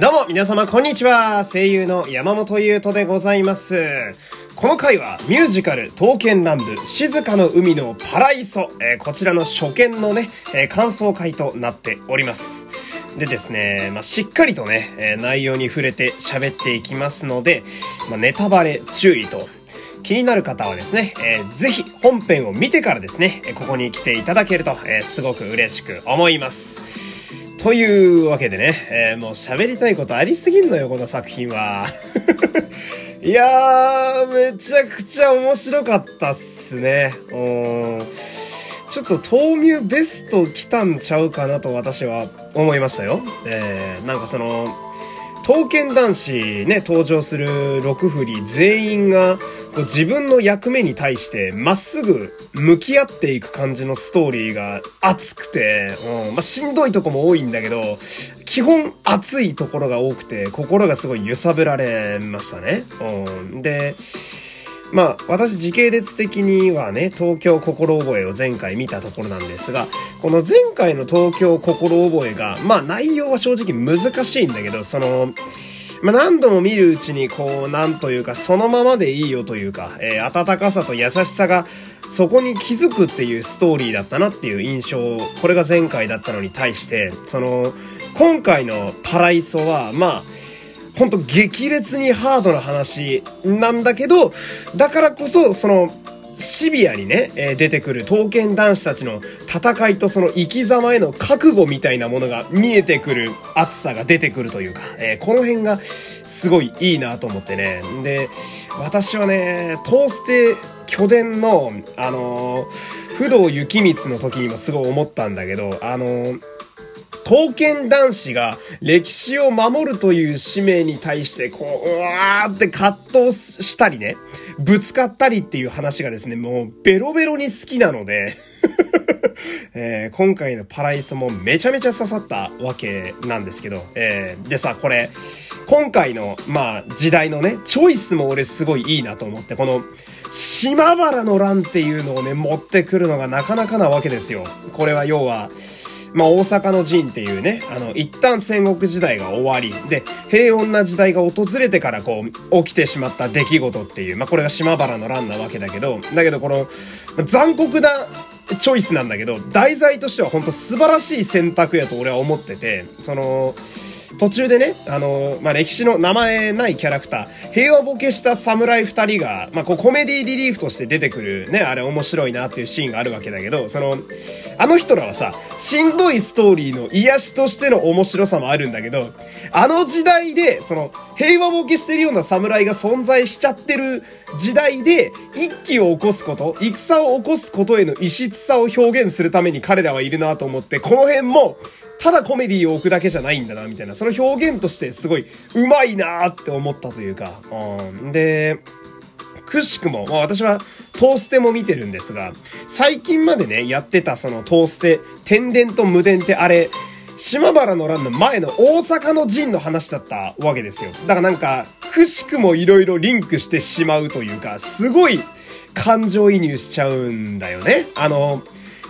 どうも皆様こんにちは。声優の山本優斗でございます。この回はミュージカル刀剣乱舞静かの海のパライソ、えー、こちらの初見のね、えー、感想会となっております。でですね、まあ、しっかりとね、えー、内容に触れて喋っていきますので、まあ、ネタバレ注意と。気になる方はですね、えー、ぜひ本編を見てからですね、ここに来ていただけると、えー、すごく嬉しく思います。というわけでね、えー、もう喋りたいことありすぎんのよ、この作品は。いやー、めちゃくちゃ面白かったっすね。うん。ちょっと豆乳ベスト来たんちゃうかなと私は思いましたよ。えー、なんかその、刀剣男子ね、登場する6振り全員が自分の役目に対してまっすぐ向き合っていく感じのストーリーが熱くて、うん、まあ、しんどいとこも多いんだけど、基本熱いところが多くて心がすごい揺さぶられましたね。うん、で、まあ、私時系列的にはね、東京心覚えを前回見たところなんですが、この前回の東京心覚えが、まあ内容は正直難しいんだけど、その、まあ、何度も見るうちに、こう、なんというか、そのままでいいよというか、えー、温かさと優しさが、そこに気づくっていうストーリーだったなっていう印象、これが前回だったのに対して、その、今回のパライソは、まあ、ほんと激烈にハードな話なんだけど、だからこそ、その、シビアにね、え、出てくる刀剣男子たちの戦いとその生き様への覚悟みたいなものが見えてくる熱さが出てくるというか、え、この辺がすごいいいなと思ってね。で、私はね、トーステ巨伝の、あの、不動雪光の時にもすごい思ったんだけど、あの刀剣男子が歴史を守るという使命に対して、こう、うわーって葛藤したりね、ぶつかったりっていう話がですね、もうベロベロに好きなので えー、今回のパライソもめちゃめちゃ刺さったわけなんですけど、えー、でさ、これ、今回の、まあ、時代のね、チョイスも俺すごいいいなと思って、この、島原の乱っていうのをね、持ってくるのがなかなかなわけですよ。これは要は、まあ、大阪の陣っていうね、あの、一旦戦国時代が終わり、で、平穏な時代が訪れてからこう、起きてしまった出来事っていう、まあ、これが島原の乱なわけだけど、だけどこの、残酷なチョイスなんだけど、題材としては本当素晴らしい選択やと俺は思ってて、その、途中でね、あのまあ、歴史の名前ないキャラクター、平和ボケした侍二人が、まあ、こうコメディリリーフとして出てくるね、あれ面白いなっていうシーンがあるわけだけど、その、あの人らはさ、しんどいストーリーの癒しとしての面白さもあるんだけど、あの時代で、その、平和ボケしてるような侍が存在しちゃってる時代で、一気を起こすこと、戦を起こすことへの異質さを表現するために彼らはいるなと思って、この辺も、ただコメディーを置くだけじゃないんだな、みたいな、その表現としてすごい上手いなーって思ったというか、うん。で、くしくも、まあ私はトーステも見てるんですが、最近までね、やってたそのトーステ、天然と無伝ってあれ、島原の乱の前の大阪の陣の話だったわけですよ。だからなんか、くしくも色々リンクしてしまうというか、すごい感情移入しちゃうんだよね。あの、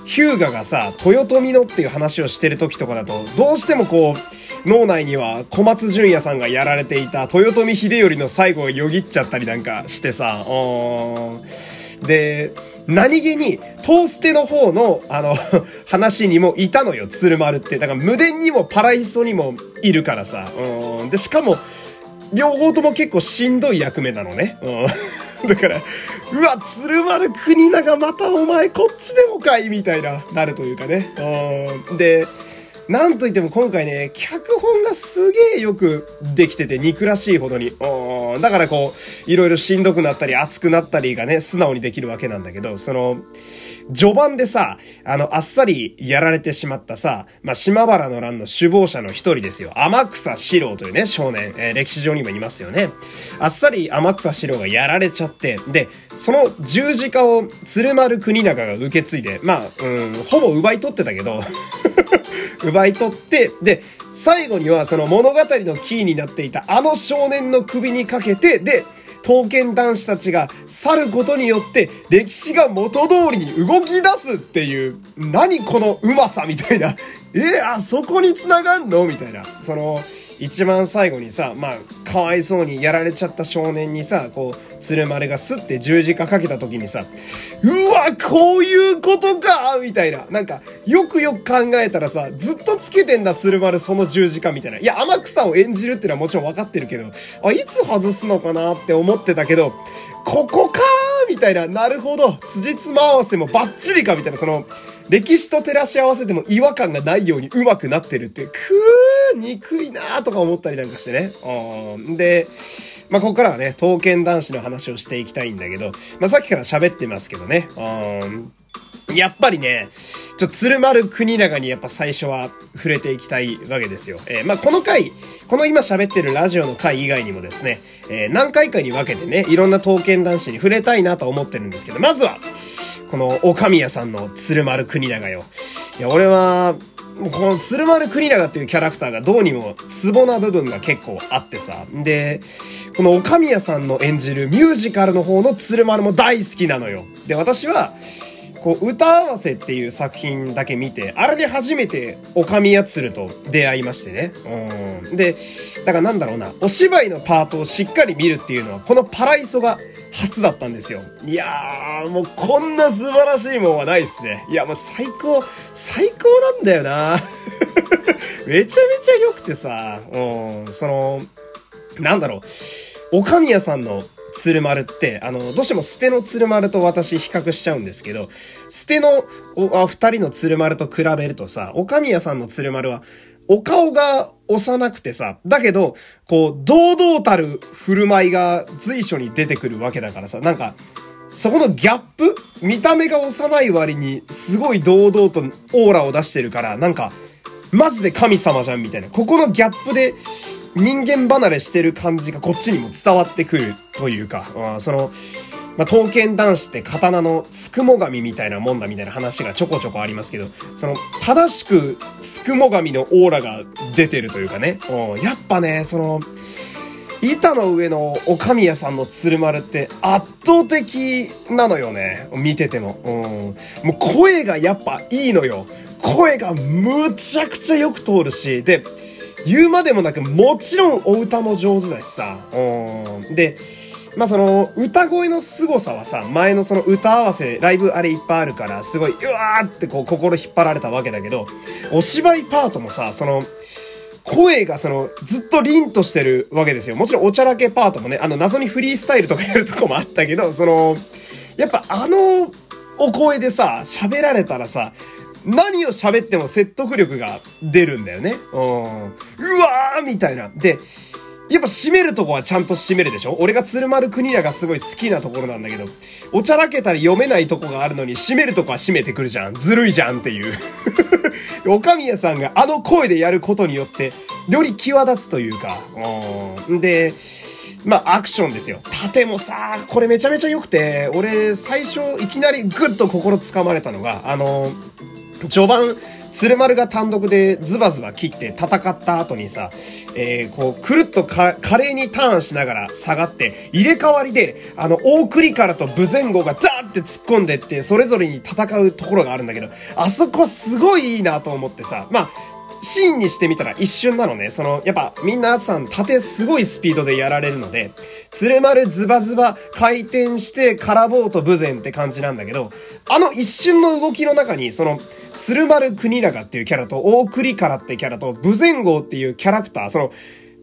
ヒューガがさ、豊臣のっていう話をしてる時とかだと、どうしてもこう、脳内には小松淳也さんがやられていた豊臣秀頼の最後がよぎっちゃったりなんかしてさ、うんで、何気に、トーステの方の、あの 話にもいたのよ、鶴丸って。だから無電にもパライソにもいるからさ。うん。で、しかも、両方とも結構しんどい役目なのね。うん だから、うわ、鶴丸国長またお前こっちでもかいみたいな、なるというかね。うん。で、なんといっても今回ね、脚本がすげえよくできてて憎らしいほどに。だからこう、いろいろしんどくなったり熱くなったりがね、素直にできるわけなんだけど、その、序盤でさ、あの、あっさりやられてしまったさ、まあ、島原の乱の首謀者の一人ですよ。天草四郎というね、少年、えー、歴史上にもいますよね。あっさり天草四郎がやられちゃって、で、その十字架を鶴丸国長が受け継いで、まあ、うん、ほぼ奪い取ってたけど 奪い取って、で、最後にはその物語のキーになっていたあの少年の首にかけて、で、刀剣男子たちが去ることによって歴史が元通りに動き出すっていう、何このうまさみたいな。えあそこに繋がんの？みたいな。その、一番最後にさ、まあ、かわいそうにやられちゃった少年にさ、こう、鶴丸がスッて十字架かけた時にさ、うわ、こういうことかみたいな。なんか、よくよく考えたらさ、ずっとつけてんだ鶴丸その十字架みたいな。いや、天草を演じるってのはもちろん分かってるけど、あ、いつ外すのかなって思ってたけど、ここかみたいな、なるほど、辻褄合わせもバッチリかみたいな、その、歴史と照らし合わせても違和感がないように上手くなってるって、くー、憎いなーとか思ったりなんかしてね。うん。で、まあ、ここからはね、刀剣男子の話をしていきたいんだけど、まあ、さっきから喋ってますけどね。うん。やっぱりね、ちょ、鶴丸国長にやっぱ最初は触れていきたいわけですよ。えー、まあ、この回、この今喋ってるラジオの回以外にもですね、えー、何回かに分けてね、いろんな刀剣男子に触れたいなと思ってるんですけど、まずは、この、おかみやさんの鶴丸国長よ。いや、俺は、もうこの鶴丸国永っていうキャラクターがどうにもツボな部分が結構あってさ。で、この岡宮さんの演じるミュージカルの方の鶴丸も大好きなのよ。で、私は、こう、歌合わせっていう作品だけ見て、あれで初めて、おかみやつると出会いましてね。うん。で、だからなんだろうな、お芝居のパートをしっかり見るっていうのは、このパライソが初だったんですよ。いやー、もうこんな素晴らしいもんはないっすね。いや、もう最高、最高なんだよな。めちゃめちゃ良くてさ、うん、その、なんだろう、おかみやさんの鶴丸って、あの、どうしても捨ての鶴丸と私比較しちゃうんですけど、捨てのあ二人の鶴丸と比べるとさ、おかみやさんの鶴丸は、お顔が幼くてさ、だけど、こう、堂々たる振る舞いが随所に出てくるわけだからさ、なんか、そこのギャップ見た目が幼い割に、すごい堂々とオーラを出してるから、なんか、マジで神様じゃんみたいな。ここのギャップで、人間離れしてる感じがこっちにも伝わってくるというか、まあ、その、まあ、刀剣男子って刀のつくも神みたいなもんだみたいな話がちょこちょこありますけど、その、正しくつくも神のオーラが出てるというかね、やっぱね、その、板の上のお神谷さんの鶴丸って圧倒的なのよね。見てても。うん。もう声がやっぱいいのよ。声がむちゃくちゃよく通るし、で、言うまでもなく、もちろんお歌も上手だしさ。うん。で、まあその、歌声の凄さはさ、前のその歌合わせ、ライブあれいっぱいあるから、すごい、うわーってこう心引っ張られたわけだけど、お芝居パートもさ、その、声がその、ずっと凛としてるわけですよ。もちろんおちゃらけパートもね、あの謎にフリースタイルとかやるとこもあったけど、その、やっぱあのお声でさ、喋られたらさ、何を喋っても説得力が出るんだよね。うん。うわーみたいな。で、やっぱ締めるとこはちゃんと締めるでしょ？俺が鶴丸国屋がすごい好きなところなんだけど、おちゃらけたり読めないとこがあるのに締めるとこは締めてくるじゃん。ずるいじゃんっていう。おかみやさんがあの声でやることによって、より際立つというか、うん。で、まあ、アクションですよ。盾もさ、これめちゃめちゃ良くて、俺、最初、いきなりグッと心つかまれたのが、あの、序盤、鶴丸が単独でズバズバ切って戦った後にさ、えー、こう、くるっと華麗にターンしながら下がって、入れ替わりで、あの、大栗からと武前後がザーって突っ込んでって、それぞれに戦うところがあるんだけど、あそこすごいいいなと思ってさ、まあ、シーンにしてみたら一瞬なのね。その、やっぱみんなさん縦すごいスピードでやられるので、鶴丸ズバズバ回転して空棒と武前って感じなんだけど、あの一瞬の動きの中に、その、鶴丸国長っていうキャラと、大栗からってキャラと、武前号っていうキャラクター、その、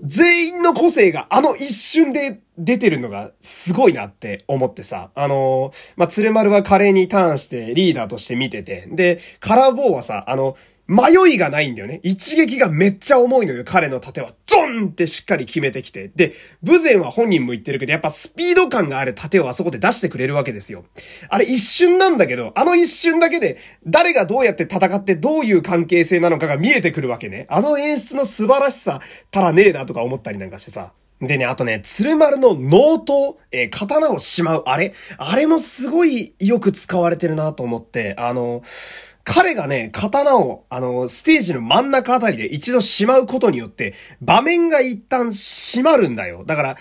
全員の個性があの一瞬で出てるのがすごいなって思ってさ。あのー、まあ、鶴丸は華麗にターンしてリーダーとして見てて。で、カラーボーはさ、あの、迷いがないんだよね。一撃がめっちゃ重いのよ、彼の盾は。ドンってしっかり決めてきて。で、武前は本人も言ってるけど、やっぱスピード感がある盾をあそこで出してくれるわけですよ。あれ一瞬なんだけど、あの一瞬だけで、誰がどうやって戦ってどういう関係性なのかが見えてくるわけね。あの演出の素晴らしさ、たらねえなとか思ったりなんかしてさ。でね、あとね、鶴丸のノート、えー、刀をしまう、あれあれもすごいよく使われてるなと思って、あの、彼がね、刀を、あの、ステージの真ん中あたりで一度しまうことによって、場面が一旦閉まるんだよ。だから、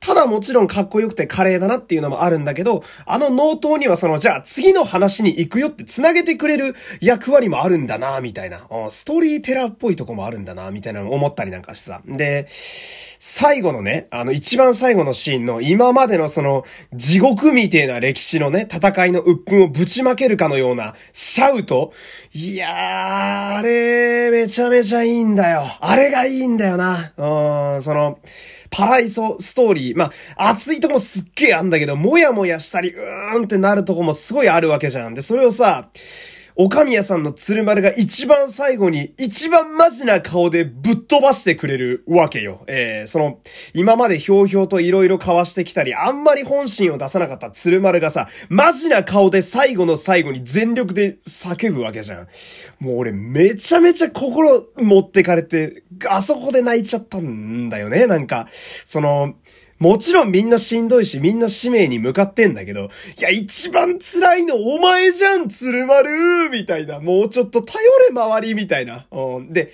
ただもちろんかっこよくて華麗だなっていうのもあるんだけど、あの納刀にはその、じゃあ次の話に行くよって繋げてくれる役割もあるんだな、みたいな。ストーリーテラーっぽいとこもあるんだな、みたいなの思ったりなんかしてさ。で、最後のね、あの一番最後のシーンの今までのその地獄みてえな歴史のね、戦いの鬱憤をぶちまけるかのようなシャウトいやー、あれ、めちゃめちゃいいんだよ。あれがいいんだよな。うん、その、パライソストーリー。まあ、熱いとこもすっげえあんだけど、もやもやしたり、うーんってなるとこもすごいあるわけじゃん。で、それをさ、おかみやさんの鶴丸が一番最後に一番マジな顔でぶっ飛ばしてくれるわけよ。えー、その、今までひょうひょうと色々交わしてきたり、あんまり本心を出さなかった鶴丸がさ、マジな顔で最後の最後に全力で叫ぶわけじゃん。もう俺めちゃめちゃ心持ってかれて、あそこで泣いちゃったんだよね。なんか、その、もちろんみんなしんどいし、みんな使命に向かってんだけど、いや、一番辛いのお前じゃん、鶴丸みたいな。もうちょっと頼れ周りみたいな。うん、で、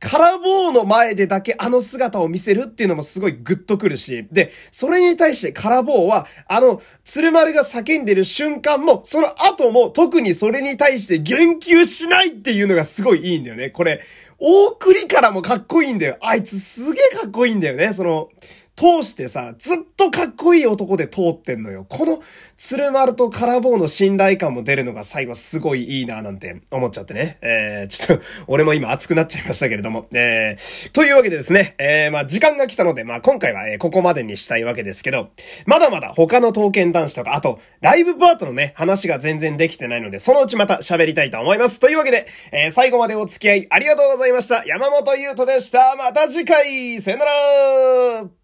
カラボーの前でだけあの姿を見せるっていうのもすごいグッとくるし、で、それに対してカラボーは、あの、鶴丸が叫んでる瞬間も、その後も特にそれに対して言及しないっていうのがすごいいいんだよね。これ、大栗からもかっこいいんだよ。あいつすげえかっこいいんだよね。その、通してさ、ずっとかっこいい男で通ってんのよ。この、鶴丸とカラボーの信頼感も出るのが最後すごいいいななんて思っちゃってね。えー、ちょっと、俺も今熱くなっちゃいましたけれども。えー、というわけでですね、えー、まあ時間が来たので、まあ今回は、え、ここまでにしたいわけですけど、まだまだ他の刀剣男子とか、あと、ライブパートのね、話が全然できてないので、そのうちまた喋りたいと思います。というわけで、えー、最後までお付き合いありがとうございました。山本優斗でした。また次回、さよなら